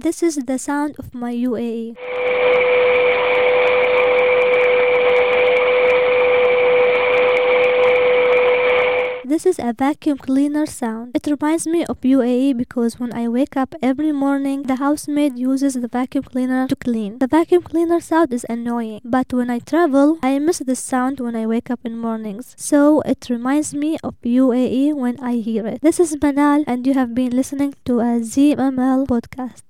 this is the sound of my UAE. This is a vacuum cleaner sound. It reminds me of UAE because when I wake up every morning, the housemaid uses the vacuum cleaner to clean. The vacuum cleaner sound is annoying, but when I travel, I miss this sound when I wake up in mornings. So it reminds me of UAE when I hear it. This is Manal and you have been listening to a ZML podcast.